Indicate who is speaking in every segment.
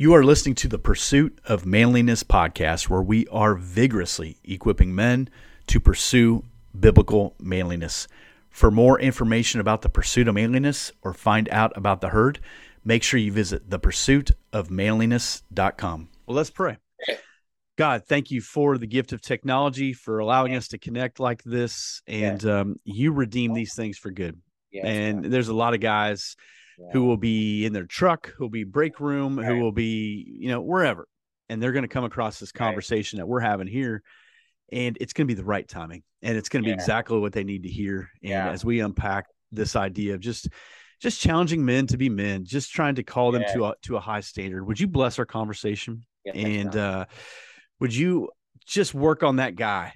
Speaker 1: You are listening to the Pursuit of Manliness podcast, where we are vigorously equipping men to pursue biblical manliness. For more information about the pursuit of manliness or find out about the herd, make sure you visit thepursuitofmanliness.com. Well, let's pray. God, thank you for the gift of technology, for allowing us to connect like this. And um, you redeem these things for good. and there's a lot of guys who will be in their truck, who will be break room, right. who will be, you know, wherever. And they're going to come across this conversation right. that we're having here. And it's going to be the right timing. And it's going to be exactly what they need to hear. And yeah. as we unpack this idea of just just challenging men to be men, just trying to call them yeah. to a to a high standard. Would you bless our conversation? and uh would you just work on that guy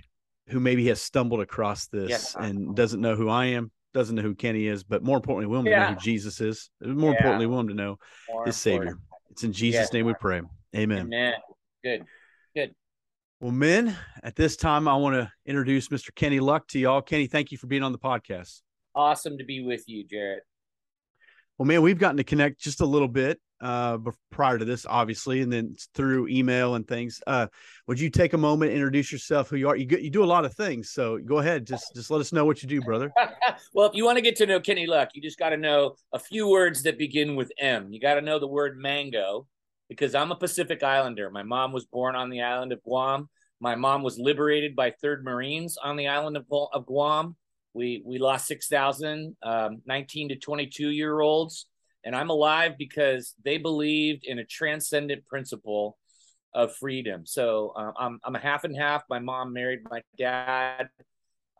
Speaker 1: who maybe has stumbled across this yes. and doesn't know who I am, doesn't know who Kenny is, but more importantly, we want yeah. to know who Jesus is. More yeah. importantly, we want to know more his important. Savior. It's in Jesus' name we pray. Amen.
Speaker 2: Amen. Good. Good.
Speaker 1: Well, men, at this time, I want to introduce Mr. Kenny Luck to y'all. Kenny, thank you for being on the podcast.
Speaker 2: Awesome to be with you, Jarrett.
Speaker 1: Well, man, we've gotten to connect just a little bit uh, prior to this, obviously, and then through email and things. Uh, would you take a moment, introduce yourself, who you are? You, you do a lot of things, so go ahead. Just just let us know what you do, brother.
Speaker 2: well, if you want to get to know Kenny Luck, you just got to know a few words that begin with M. You got to know the word mango because I'm a Pacific Islander. My mom was born on the island of Guam. My mom was liberated by Third Marines on the island of, of Guam. We we lost 6,000 um, 19 to 22 year olds and I'm alive because they believed in a transcendent principle of freedom. So uh, I'm I'm a half and half. My mom married my dad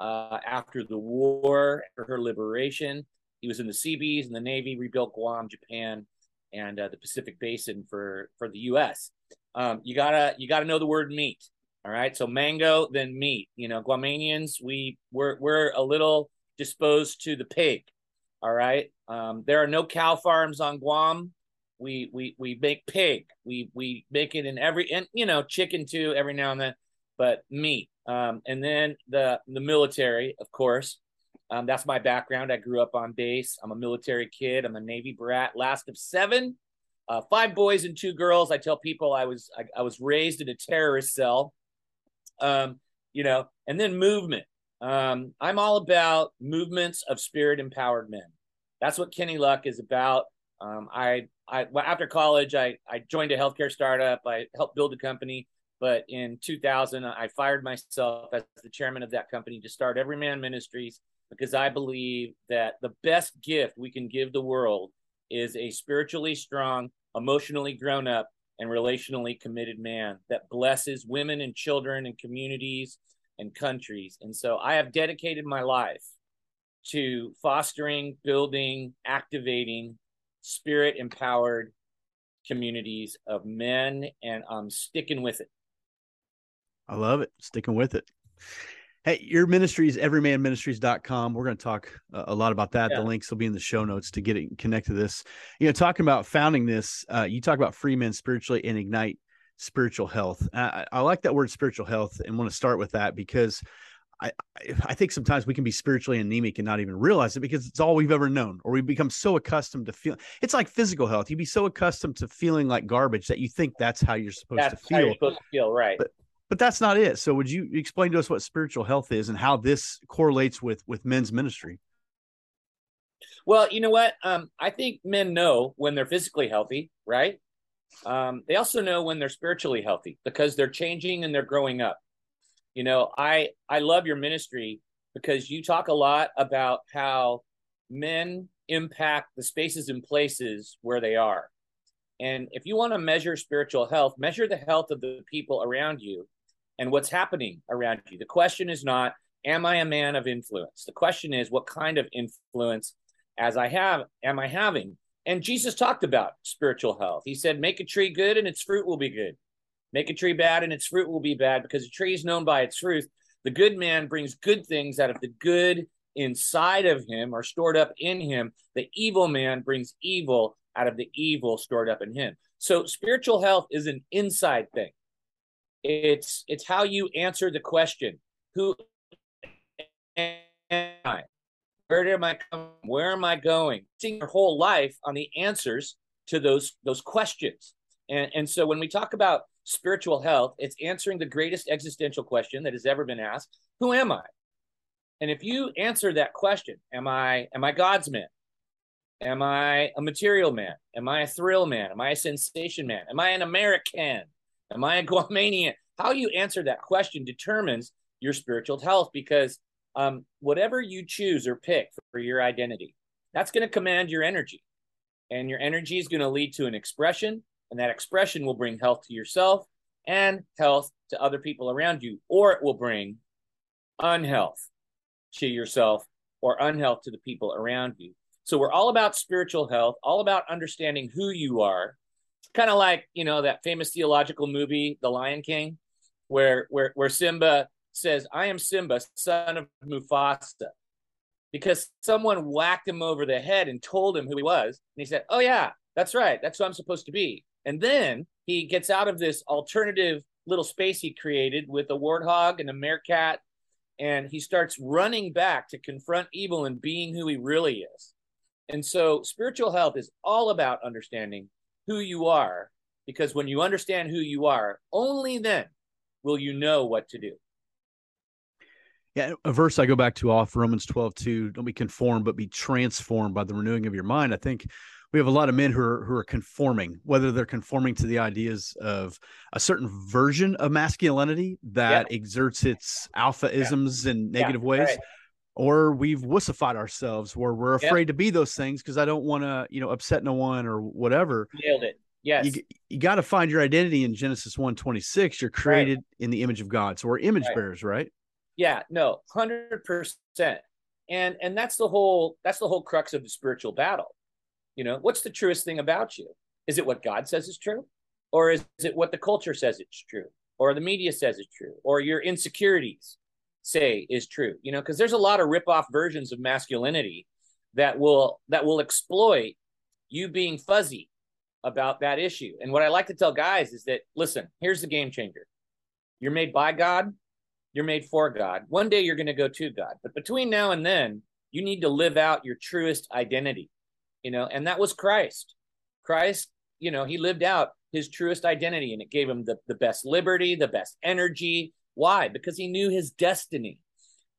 Speaker 2: uh, after the war, after her liberation. He was in the Seabees and the Navy, rebuilt Guam, Japan, and uh, the Pacific Basin for for the U.S. Um, you gotta you gotta know the word meat. All right, so mango, then meat. You know, Guamanians, we we're we're a little disposed to the pig. All right. Um, there are no cow farms on Guam. We we we make pig. We we make it in every and you know chicken too every now and then, but meat. Um, and then the the military, of course. Um, that's my background. I grew up on base. I'm a military kid. I'm a Navy brat, last of seven, uh, five boys and two girls. I tell people I was I, I was raised in a terrorist cell. Um, you know, and then movement. Um, I'm all about movements of spirit empowered men. That's what Kenny Luck is about. Um, I, I well, after college, I, I joined a healthcare startup. I helped build a company, but in 2000, I fired myself as the chairman of that company to start Everyman Ministries because I believe that the best gift we can give the world is a spiritually strong, emotionally grown up, and relationally committed man that blesses women and children and communities and countries. And so I have dedicated my life to fostering, building, activating spirit empowered communities of men, and I'm sticking with it.
Speaker 1: I love it. Sticking with it. Hey, your ministry is everymanministries.com. We're going to talk a lot about that. Yeah. The links will be in the show notes to get it connect to this. You know, talking about founding this, uh, you talk about free men spiritually and ignite spiritual health. I, I like that word spiritual health and want to start with that because I, I think sometimes we can be spiritually anemic and not even realize it because it's all we've ever known, or we become so accustomed to feel. It's like physical health. You be so accustomed to feeling like garbage that you think that's how you're supposed
Speaker 2: that's
Speaker 1: to feel. How
Speaker 2: you're supposed to feel, right?
Speaker 1: But, but that's not it. So, would you explain to us what spiritual health is and how this correlates with with men's ministry?
Speaker 2: Well, you know what? Um, I think men know when they're physically healthy, right? Um, they also know when they're spiritually healthy because they're changing and they're growing up. You know, I I love your ministry because you talk a lot about how men impact the spaces and places where they are. And if you want to measure spiritual health, measure the health of the people around you and what's happening around you. The question is not, am I a man of influence? The question is, what kind of influence as I have am I having? And Jesus talked about spiritual health. He said, make a tree good and its fruit will be good. Make a tree bad and its fruit will be bad because a tree is known by its fruit. The good man brings good things out of the good inside of him or stored up in him. The evil man brings evil out of the evil stored up in him. So spiritual health is an inside thing. It's it's how you answer the question, who am I? Where am I coming? Where am I going? Seeing your whole life on the answers to those those questions. And, and so when we talk about spiritual health, it's answering the greatest existential question that has ever been asked Who am I? And if you answer that question, am I am I God's man? Am I a material man? Am I a thrill man? Am I a sensation man? Am I an American? Am I a Guamanian? How you answer that question determines your spiritual health because um, whatever you choose or pick for your identity, that's going to command your energy. And your energy is going to lead to an expression, and that expression will bring health to yourself and health to other people around you, or it will bring unhealth to yourself or unhealth to the people around you. So we're all about spiritual health, all about understanding who you are. Kind of like, you know, that famous theological movie, The Lion King, where where where Simba says, I am Simba, son of Mufasa. Because someone whacked him over the head and told him who he was. And he said, Oh, yeah, that's right. That's who I'm supposed to be. And then he gets out of this alternative little space he created with a warthog and a meerkat. And he starts running back to confront evil and being who he really is. And so spiritual health is all about understanding who you are. Because when you understand who you are, only then will you know what to do.
Speaker 1: Yeah, a verse I go back to off Romans 12, 2, don't be conformed, but be transformed by the renewing of your mind. I think we have a lot of men who are who are conforming, whether they're conforming to the ideas of a certain version of masculinity that yeah. exerts its alpha isms yeah. in negative yeah, ways. Right. Or we've wussified ourselves where we're afraid to be those things because I don't want to, you know, upset no one or whatever.
Speaker 2: Nailed it. Yes.
Speaker 1: You, you got to find your identity in Genesis 1 26. You're created right. in the image of God. So we're image right. bearers, right?
Speaker 2: Yeah, no, hundred percent. And and that's the whole that's the whole crux of the spiritual battle. You know, what's the truest thing about you? Is it what God says is true? Or is it what the culture says it's true? Or the media says it's true? Or your insecurities say is true? You know, because there's a lot of rip-off versions of masculinity that will that will exploit you being fuzzy about that issue. And what I like to tell guys is that listen, here's the game changer. You're made by God, you're made for God. One day you're going to go to God. But between now and then, you need to live out your truest identity, you know, and that was Christ. Christ, you know, he lived out his truest identity and it gave him the, the best liberty, the best energy. Why? Because he knew his destiny.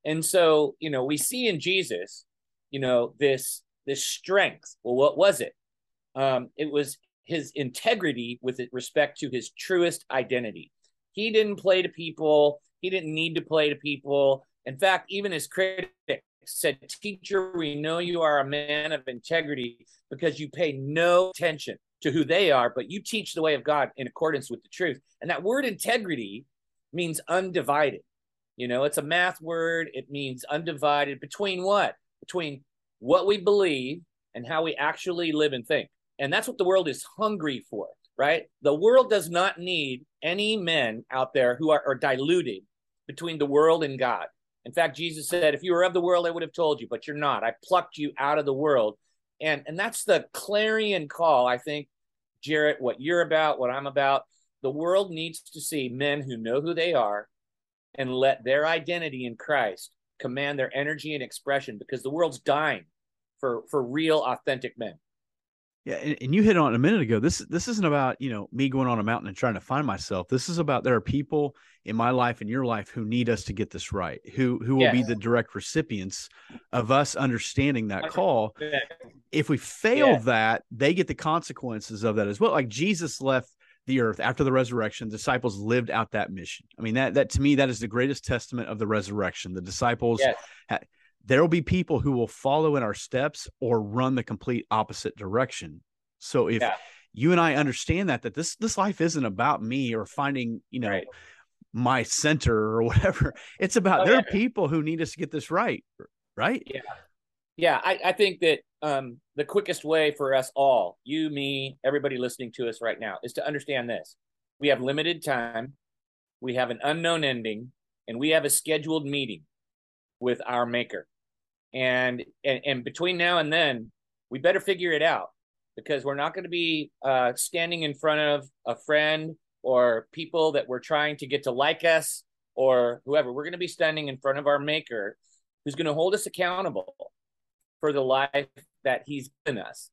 Speaker 2: And so, you know, we see in Jesus, you know, this this strength. Well, what was it? Um, it was his integrity with respect to his truest identity. He didn't play to people. He didn't need to play to people. In fact, even his critics said, Teacher, we know you are a man of integrity because you pay no attention to who they are, but you teach the way of God in accordance with the truth. And that word integrity means undivided. You know, it's a math word. It means undivided between what? Between what we believe and how we actually live and think. And that's what the world is hungry for, right? The world does not need any men out there who are, are diluted between the world and God. In fact, Jesus said, if you were of the world, I would have told you, but you're not. I plucked you out of the world. And, and that's the clarion call, I think, Jarrett, what you're about, what I'm about. The world needs to see men who know who they are and let their identity in Christ command their energy and expression because the world's dying for, for real, authentic men.
Speaker 1: Yeah, and, and, you hit on a minute ago. This this isn't about you know me going on a mountain and trying to find myself. This is about there are people in my life and your life who need us to get this right. Who who will yes. be the direct recipients of us understanding that call. If we fail yeah. that, they get the consequences of that as well. Like Jesus left the earth after the resurrection. Disciples lived out that mission. I mean that that to me that is the greatest testament of the resurrection. The disciples. Yes. Ha- there will be people who will follow in our steps or run the complete opposite direction. So if yeah. you and I understand that that this this life isn't about me or finding, you know, right. my center or whatever. It's about oh, there yeah. are people who need us to get this right. Right?
Speaker 2: Yeah. Yeah, I, I think that um, the quickest way for us all, you, me, everybody listening to us right now, is to understand this. We have limited time, we have an unknown ending, and we have a scheduled meeting with our maker and and, and between now and then we better figure it out because we're not going to be uh, standing in front of a friend or people that we're trying to get to like us or whoever. We're going to be standing in front of our maker who's going to hold us accountable for the life that he's given us.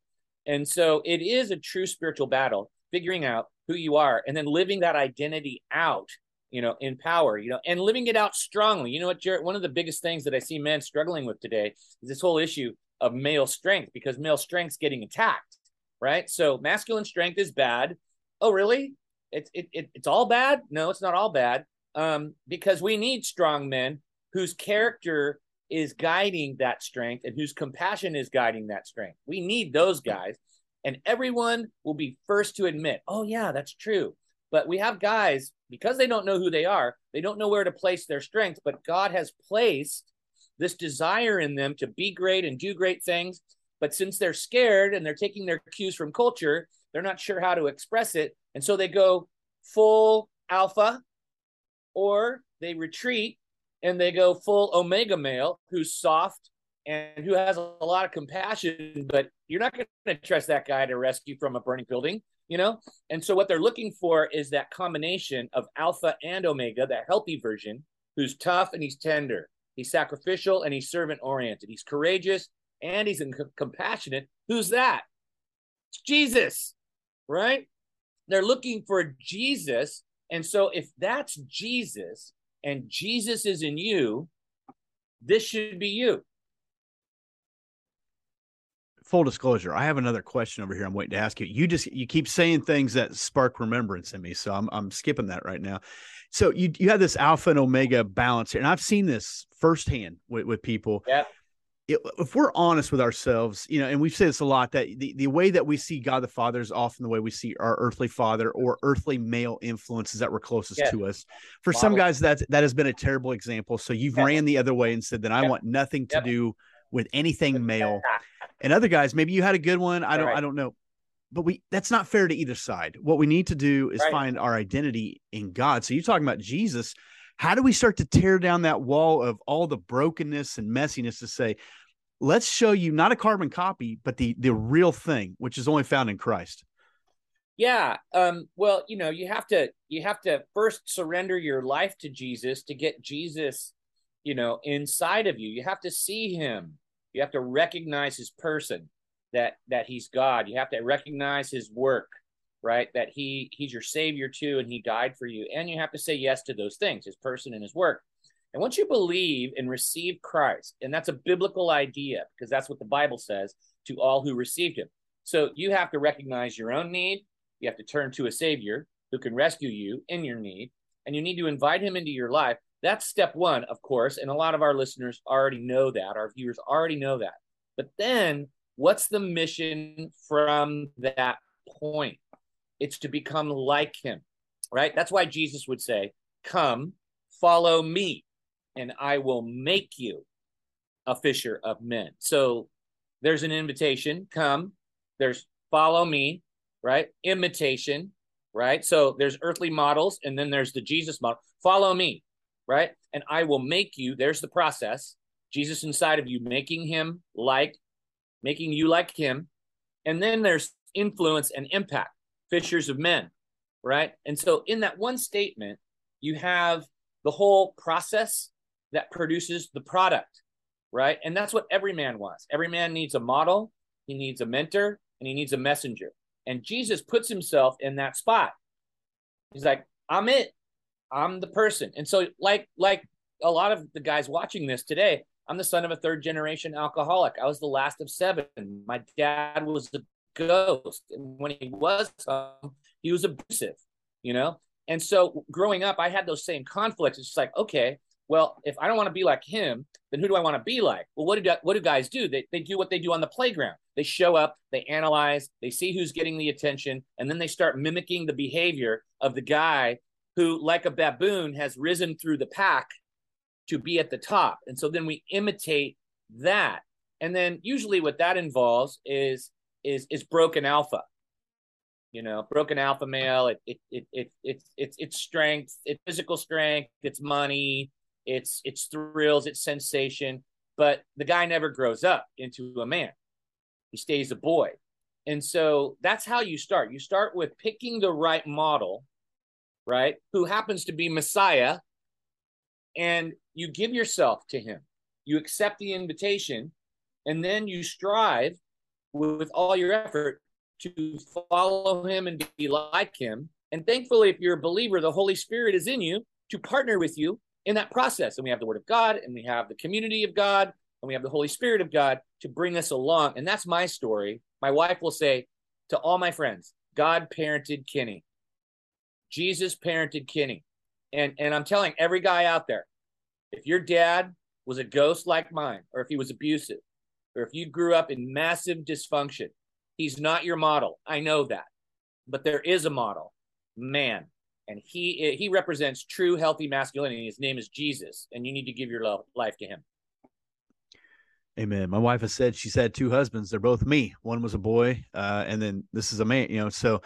Speaker 2: And so it is a true spiritual battle figuring out who you are and then living that identity out you know in power you know and living it out strongly. You know what Jared, one of the biggest things that i see men struggling with today is this whole issue of male strength because male strength's getting attacked right? So masculine strength is bad. Oh really? It's it, it, it's all bad? No it's not all bad. Um, because we need strong men whose character is guiding that strength and whose compassion is guiding that strength. We need those guys and everyone will be first to admit, oh, yeah, that's true. But we have guys, because they don't know who they are, they don't know where to place their strength, but God has placed this desire in them to be great and do great things. But since they're scared and they're taking their cues from culture, they're not sure how to express it. And so they go full alpha or they retreat and they go full omega male who's soft and who has a lot of compassion, but you're not going to trust that guy to rescue from a burning building, you know? And so what they're looking for is that combination of alpha and omega, that healthy version, who's tough and he's tender. He's sacrificial and he's servant oriented. He's courageous and he's compassionate. Who's that? It's Jesus, right? They're looking for Jesus. And so if that's Jesus and Jesus is in you, this should be you
Speaker 1: full disclosure, I have another question over here. I'm waiting to ask you. You just you keep saying things that spark remembrance in me, so I'm I'm skipping that right now. So you you have this alpha and omega balance here, and I've seen this firsthand with, with people.
Speaker 2: Yeah.
Speaker 1: If we're honest with ourselves, you know, and we've said this a lot, that the, the way that we see God the Father is often the way we see our earthly father or earthly male influences that were closest yeah. to us. For some guys, that that has been a terrible example. So you've yeah. ran the other way and said that I want nothing to do with anything male and other guys maybe you had a good one. I don't right. i don't know. But we that's not fair to either side. What we need to do is right. find our identity in god. So you're talking about jesus. How do we start to tear down that wall of all the brokenness and messiness to say let's show you not a carbon copy but the the real thing which is only found in christ
Speaker 2: yeah um well you know you have to you have to first surrender your life to jesus to get jesus you know inside of you. You have to see him you have to recognize his person, that that he's God. You have to recognize his work, right? That he he's your savior too, and he died for you. And you have to say yes to those things, his person and his work. And once you believe and receive Christ, and that's a biblical idea because that's what the Bible says to all who received him. So you have to recognize your own need. You have to turn to a savior who can rescue you in your need, and you need to invite him into your life that's step one, of course. And a lot of our listeners already know that. Our viewers already know that. But then what's the mission from that point? It's to become like him, right? That's why Jesus would say, Come, follow me, and I will make you a fisher of men. So there's an invitation, come. There's follow me, right? Imitation, right? So there's earthly models, and then there's the Jesus model. Follow me right? And I will make you, there's the process. Jesus inside of you, making him like, making you like him. And then there's influence and impact, fishers of men, right? And so in that one statement, you have the whole process that produces the product, right? And that's what every man wants. Every man needs a model, he needs a mentor, and he needs a messenger. And Jesus puts himself in that spot. He's like, I'm it. I'm the person. And so like like a lot of the guys watching this today, I'm the son of a third generation alcoholic. I was the last of seven. My dad was a ghost. And when he was um, he was abusive, you know? And so growing up, I had those same conflicts. It's like, okay, well, if I don't want to be like him, then who do I want to be like? Well, what do what do guys do? They they do what they do on the playground. They show up, they analyze, they see who's getting the attention, and then they start mimicking the behavior of the guy who, like a baboon, has risen through the pack to be at the top. And so then we imitate that. And then usually what that involves is is is broken alpha. You know, broken alpha male, it it it, it it's it's it's strength, it's physical strength, it's money, it's it's thrills, it's sensation. But the guy never grows up into a man. He stays a boy. And so that's how you start. You start with picking the right model right? Who happens to be Messiah, and you give yourself to him. You accept the invitation, and then you strive with all your effort to follow him and be like him. And thankfully, if you're a believer, the Holy Spirit is in you to partner with you in that process. And we have the Word of God, and we have the community of God, and we have the Holy Spirit of God to bring us along. And that's my story. My wife will say to all my friends, God parented Kenny. Jesus parented Kenny. And and I'm telling every guy out there, if your dad was a ghost like mine, or if he was abusive, or if you grew up in massive dysfunction, he's not your model. I know that. But there is a model, man. And he he represents true healthy masculinity. His name is Jesus, and you need to give your life to him.
Speaker 1: Amen. My wife has said she's had two husbands. They're both me. One was a boy, uh, and then this is a man. You know, so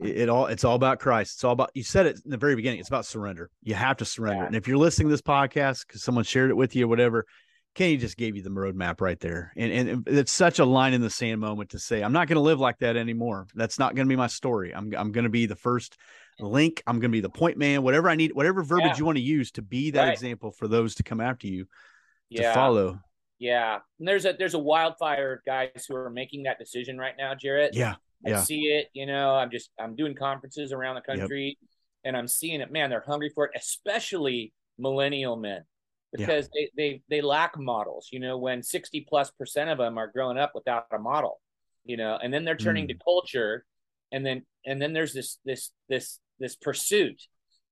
Speaker 1: it, it, all it's all about Christ. It's all about you said it in the very beginning. It's about surrender. You have to surrender. Yeah. And if you're listening to this podcast because someone shared it with you or whatever, Kenny just gave you the roadmap right there. And and it's such a line in the sand moment to say, I'm not going to live like that anymore. That's not going to be my story. I'm I'm going to be the first link. I'm going to be the point man. Whatever I need, whatever verbiage yeah. you want to use to be that right. example for those to come after you yeah. to follow.
Speaker 2: Yeah, and there's a there's a wildfire of guys who are making that decision right now, Jarrett.
Speaker 1: Yeah,
Speaker 2: I
Speaker 1: yeah.
Speaker 2: see it. You know, I'm just I'm doing conferences around the country, yep. and I'm seeing it. Man, they're hungry for it, especially millennial men, because yeah. they they they lack models. You know, when 60 plus percent of them are growing up without a model. You know, and then they're turning mm. to culture, and then and then there's this this this this pursuit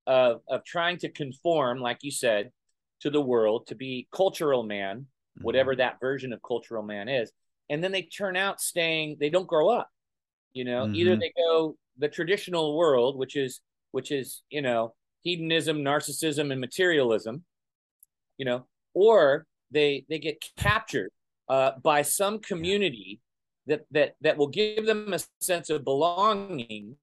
Speaker 2: of of trying to conform, like you said, to the world to be cultural man whatever mm-hmm. that version of cultural man is and then they turn out staying they don't grow up you know mm-hmm. either they go the traditional world which is which is you know hedonism narcissism and materialism you know or they they get captured uh, by some community that that that will give them a sense of belonging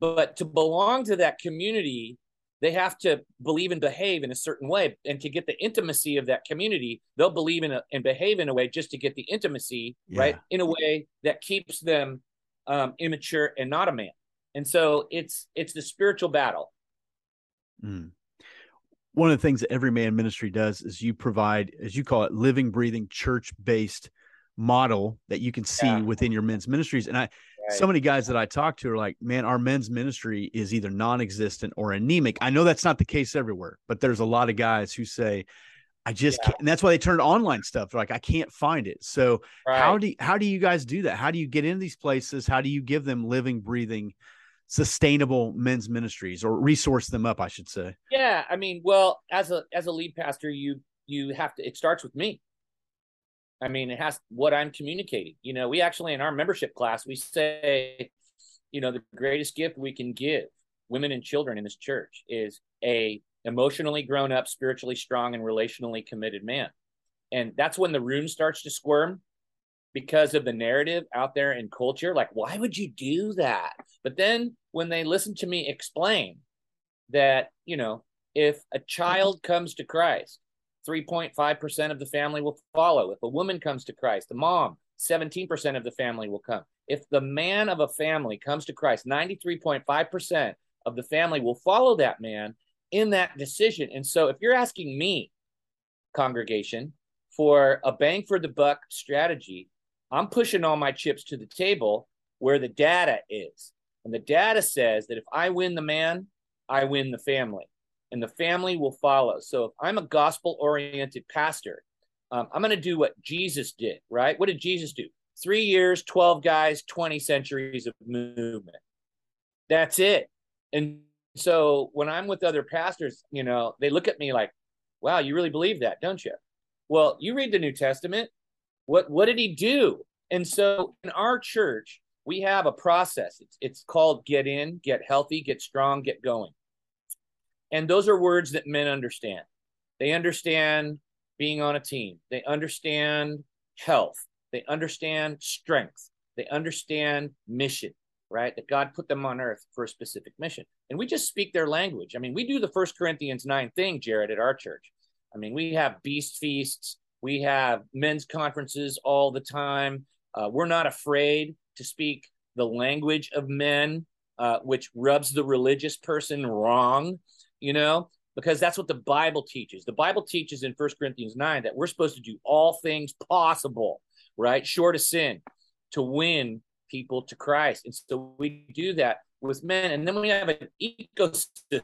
Speaker 2: but to belong to that community they have to believe and behave in a certain way and to get the intimacy of that community they'll believe in a, and behave in a way just to get the intimacy yeah. right in a way that keeps them um, immature and not a man and so it's it's the spiritual battle
Speaker 1: mm. one of the things that every man ministry does is you provide as you call it living breathing church based model that you can see yeah. within your men's ministries and i Right. So many guys that I talk to are like, man, our men's ministry is either non existent or anemic. I know that's not the case everywhere, but there's a lot of guys who say, I just yeah. can't. And that's why they turn to online stuff. They're like, I can't find it. So right. how do how do you guys do that? How do you get into these places? How do you give them living, breathing, sustainable men's ministries or resource them up, I should say?
Speaker 2: Yeah. I mean, well, as a as a lead pastor, you you have to it starts with me. I mean, it has what I'm communicating. You know, we actually in our membership class we say, you know, the greatest gift we can give women and children in this church is a emotionally grown up, spiritually strong, and relationally committed man. And that's when the room starts to squirm because of the narrative out there in culture. Like, why would you do that? But then when they listen to me explain that, you know, if a child comes to Christ 3.5% of the family will follow. If a woman comes to Christ, the mom, 17% of the family will come. If the man of a family comes to Christ, 93.5% of the family will follow that man in that decision. And so if you're asking me, congregation, for a bang for the buck strategy, I'm pushing all my chips to the table where the data is. And the data says that if I win the man, I win the family and the family will follow. So if I'm a gospel oriented pastor, um, I'm going to do what Jesus did, right? What did Jesus do? Three years, 12 guys, 20 centuries of movement. That's it. And so when I'm with other pastors, you know, they look at me like, wow, you really believe that, don't you? Well, you read the New Testament. What, what did he do? And so in our church, we have a process. It's, it's called get in, get healthy, get strong, get going. And those are words that men understand. They understand being on a team, they understand health, they understand strength, they understand mission, right? That God put them on earth for a specific mission. And we just speak their language. I mean, we do the First Corinthians 9 thing, Jared, at our church. I mean, we have beast feasts, we have men's conferences all the time. Uh, we're not afraid to speak the language of men, uh, which rubs the religious person wrong you know, because that's what the Bible teaches. The Bible teaches in First Corinthians 9 that we're supposed to do all things possible, right? Short of sin, to win people to Christ. And so we do that with men. And then we have an ecosystem.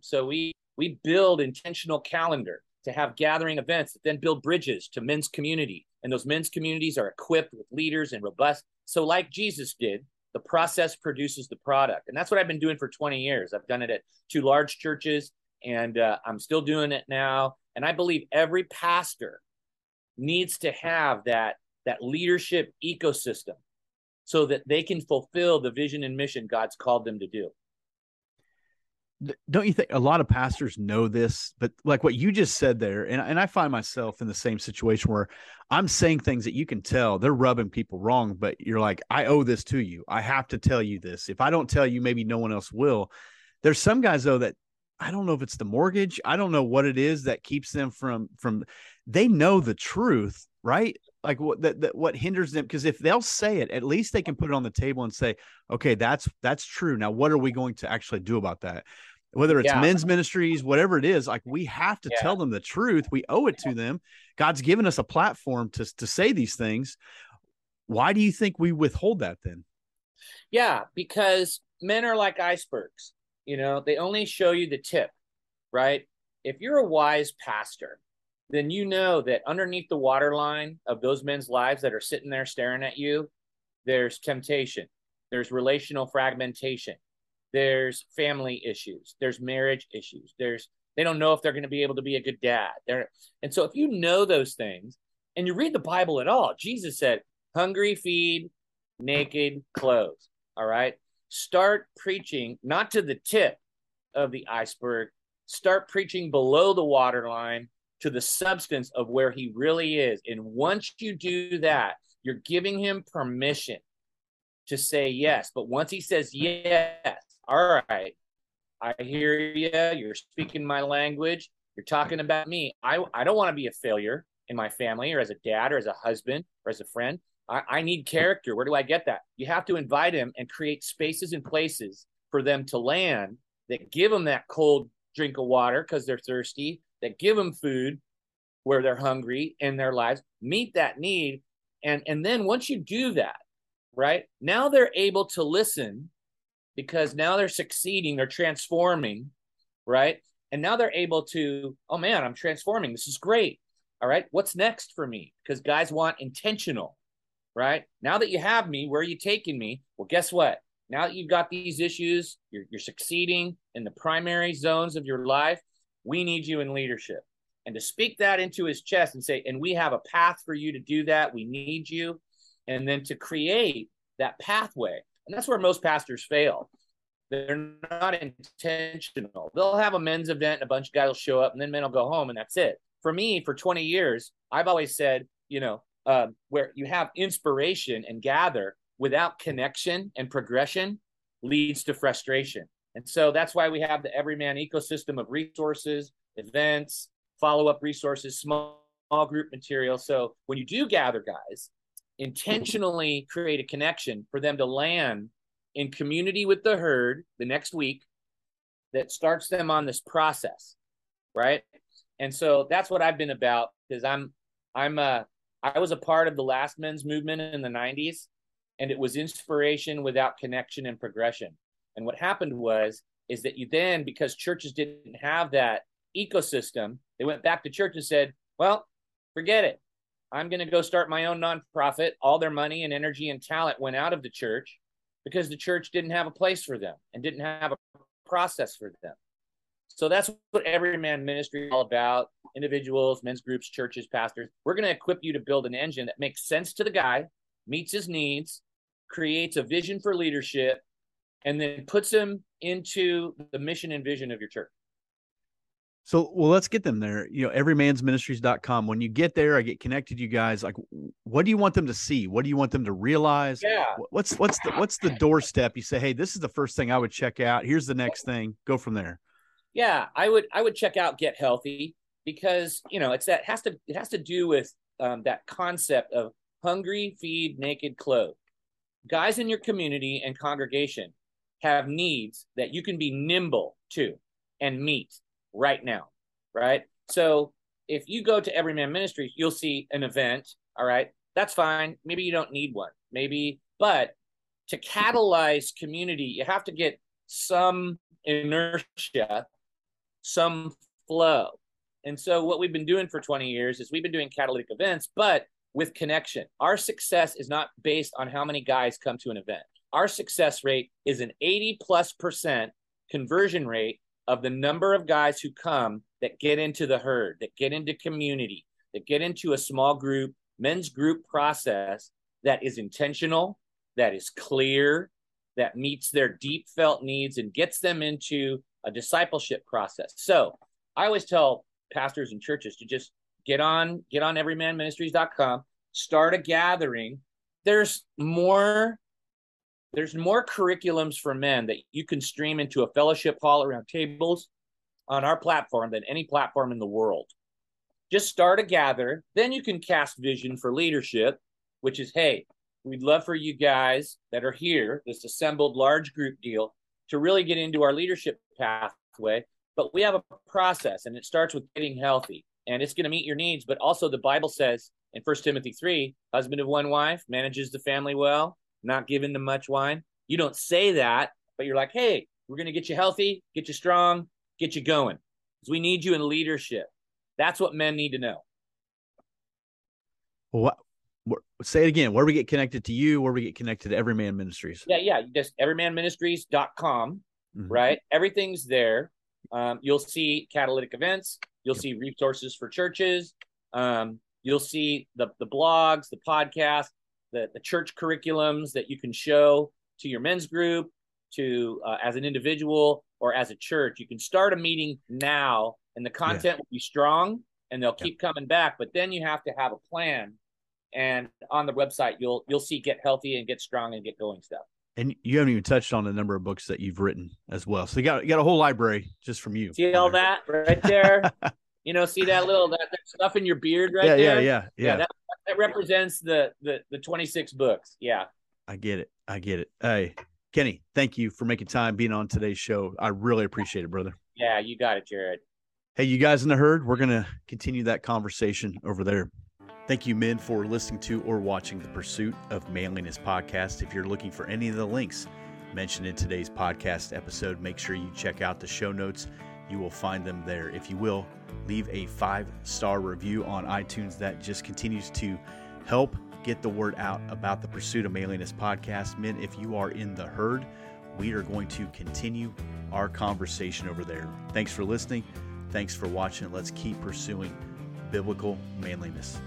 Speaker 2: So we we build intentional calendar to have gathering events that then build bridges to men's community. And those men's communities are equipped with leaders and robust. So, like Jesus did, the process produces the product. And that's what I've been doing for 20 years. I've done it at two large churches, and uh, I'm still doing it now. And I believe every pastor needs to have that, that leadership ecosystem so that they can fulfill the vision and mission God's called them to do.
Speaker 1: Don't you think a lot of pastors know this? But like what you just said there and, and i find myself in the same situation where i'm saying things that you can tell. They're rubbing people wrong but you're like i owe this to you. I have to tell you this. If i don't tell you maybe no one else will. There's some guys though that i don't know if it's the mortgage. I don't know what it is that keeps them from from they know the truth right like what that, that what hinders them because if they'll say it at least they can put it on the table and say okay that's that's true. Now what are we going to actually do about that? Whether it's yeah. men's ministries whatever it is like we have to yeah. tell them the truth. We owe it to them. God's given us a platform to to say these things. Why do you think we withhold that then?
Speaker 2: Yeah because men are like icebergs you know? They only show you the tip right? If you're a wise pastor then you know that underneath the waterline of those men's lives that are sitting there staring at you, there's temptation, there's relational fragmentation, there's family issues, there's marriage issues, there's they don't know if they're going to be able to be a good dad. They're, and so if you know those things and you read the Bible at all, Jesus said, hungry feed, naked clothes. All right. Start preaching not to the tip of the iceberg, start preaching below the waterline to the substance of where he really is. And once you do that, you're giving him permission to say yes. But once he says yes, all right, I hear you. You're speaking my language. You're talking about me. I, I don't want to be a failure in my family or as a dad or as a husband or as a friend. I, I need character. Where do I get that? You have to invite him and create spaces and places for them to land that give them that cold drink of water because they're thirsty that give them food where they're hungry in their lives, meet that need. And, and then once you do that, right, now they're able to listen because now they're succeeding, they're transforming, right? And now they're able to, oh man, I'm transforming. This is great. All right, what's next for me? Because guys want intentional, right? Now that you have me, where are you taking me? Well, guess what? Now that you've got these issues, you're, you're succeeding in the primary zones of your life we need you in leadership. And to speak that into his chest and say, and we have a path for you to do that. We need you. And then to create that pathway. And that's where most pastors fail. They're not intentional. They'll have a men's event, and a bunch of guys will show up, and then men will go home, and that's it. For me, for 20 years, I've always said, you know, uh, where you have inspiration and gather without connection and progression leads to frustration. And so that's why we have the everyman ecosystem of resources, events, follow up resources, small, small group material. So when you do gather guys, intentionally create a connection for them to land in community with the herd the next week that starts them on this process right and so that's what i've been about because i'm i'm a i was a part of the last men's movement in the 90s and it was inspiration without connection and progression and what happened was is that you then because churches didn't have that ecosystem, they went back to church and said, "Well, forget it. I'm going to go start my own nonprofit." All their money and energy and talent went out of the church because the church didn't have a place for them and didn't have a process for them. So that's what everyman ministry is all about. Individuals, men's groups, churches, pastors. We're going to equip you to build an engine that makes sense to the guy, meets his needs, creates a vision for leadership, and then puts them into the mission and vision of your church.
Speaker 1: So, well, let's get them there. You know, everymansministries.com. When you get there, I get connected you guys. Like, what do you want them to see? What do you want them to realize?
Speaker 2: Yeah.
Speaker 1: What's, what's the, what's the doorstep? You say, Hey, this is the first thing I would check out. Here's the next thing. Go from there.
Speaker 2: Yeah. I would, I would check out Get Healthy because, you know, it's that has to, it has to do with um, that concept of hungry, feed, naked, clothe. Guys in your community and congregation have needs that you can be nimble to and meet right now, right? So if you go to Everyman Ministries, you'll see an event, all right? That's fine. Maybe you don't need one. Maybe, but to catalyze community, you have to get some inertia, some flow. And so, what we've been doing for 20 years is we've been doing catalytic events, but with connection. Our success is not based on how many guys come to an event. Our success rate is an 80 plus percent conversion rate of the number of guys who come that get into the herd, that get into community, that get into a small group, men's group process that is intentional, that is clear, that meets their deep felt needs and gets them into a discipleship process. So I always tell pastors and churches to just get on, get on everymanministries.com, start a gathering. There's more there's more curriculums for men that you can stream into a fellowship hall around tables on our platform than any platform in the world. Just start a gather, then you can cast vision for leadership, which is hey, we'd love for you guys that are here, this assembled large group deal, to really get into our leadership pathway. But we have a process, and it starts with getting healthy, and it's going to meet your needs. But also, the Bible says in First Timothy 3 husband of one wife manages the family well, not given to much wine. You don't say that, but you're like, hey, we're going to get you healthy, get you strong, get you going. Because we need you in leadership. That's what men need to know.
Speaker 1: What say it again where we get connected to you where we get connected to everyman ministries
Speaker 2: yeah yeah just everymanministries.com mm-hmm. right everything's there um, you'll see catalytic events you'll see resources for churches um, you'll see the, the blogs the podcast the, the church curriculums that you can show to your men's group to uh, as an individual or as a church. You can start a meeting now and the content yeah. will be strong and they'll keep yeah. coming back but then you have to have a plan. And on the website you'll you'll see get healthy and get strong and get going stuff.
Speaker 1: And you haven't even touched on the number of books that you've written as well. So you got you got a whole library just from you.
Speaker 2: See all that right there? You know see that little that, that, stuff in your beard right
Speaker 1: yeah,
Speaker 2: there?
Speaker 1: yeah yeah yeah, yeah
Speaker 2: that, that represents the the the 26 books. Yeah.
Speaker 1: I get it. I get it. Hey kenny thank you for making time being on today's show. I really appreciate it brother.
Speaker 2: Yeah you got it jared.
Speaker 1: Hey you guys in the herd we're gonna continue that conversation over there. Thank you, men, for listening to or watching the Pursuit of Manliness podcast. If you're looking for any of the links mentioned in today's podcast episode, make sure you check out the show notes. You will find them there. If you will, leave a five star review on iTunes. That just continues to help get the word out about the Pursuit of Manliness podcast. Men, if you are in the herd, we are going to continue our conversation over there. Thanks for listening. Thanks for watching. Let's keep pursuing biblical manliness.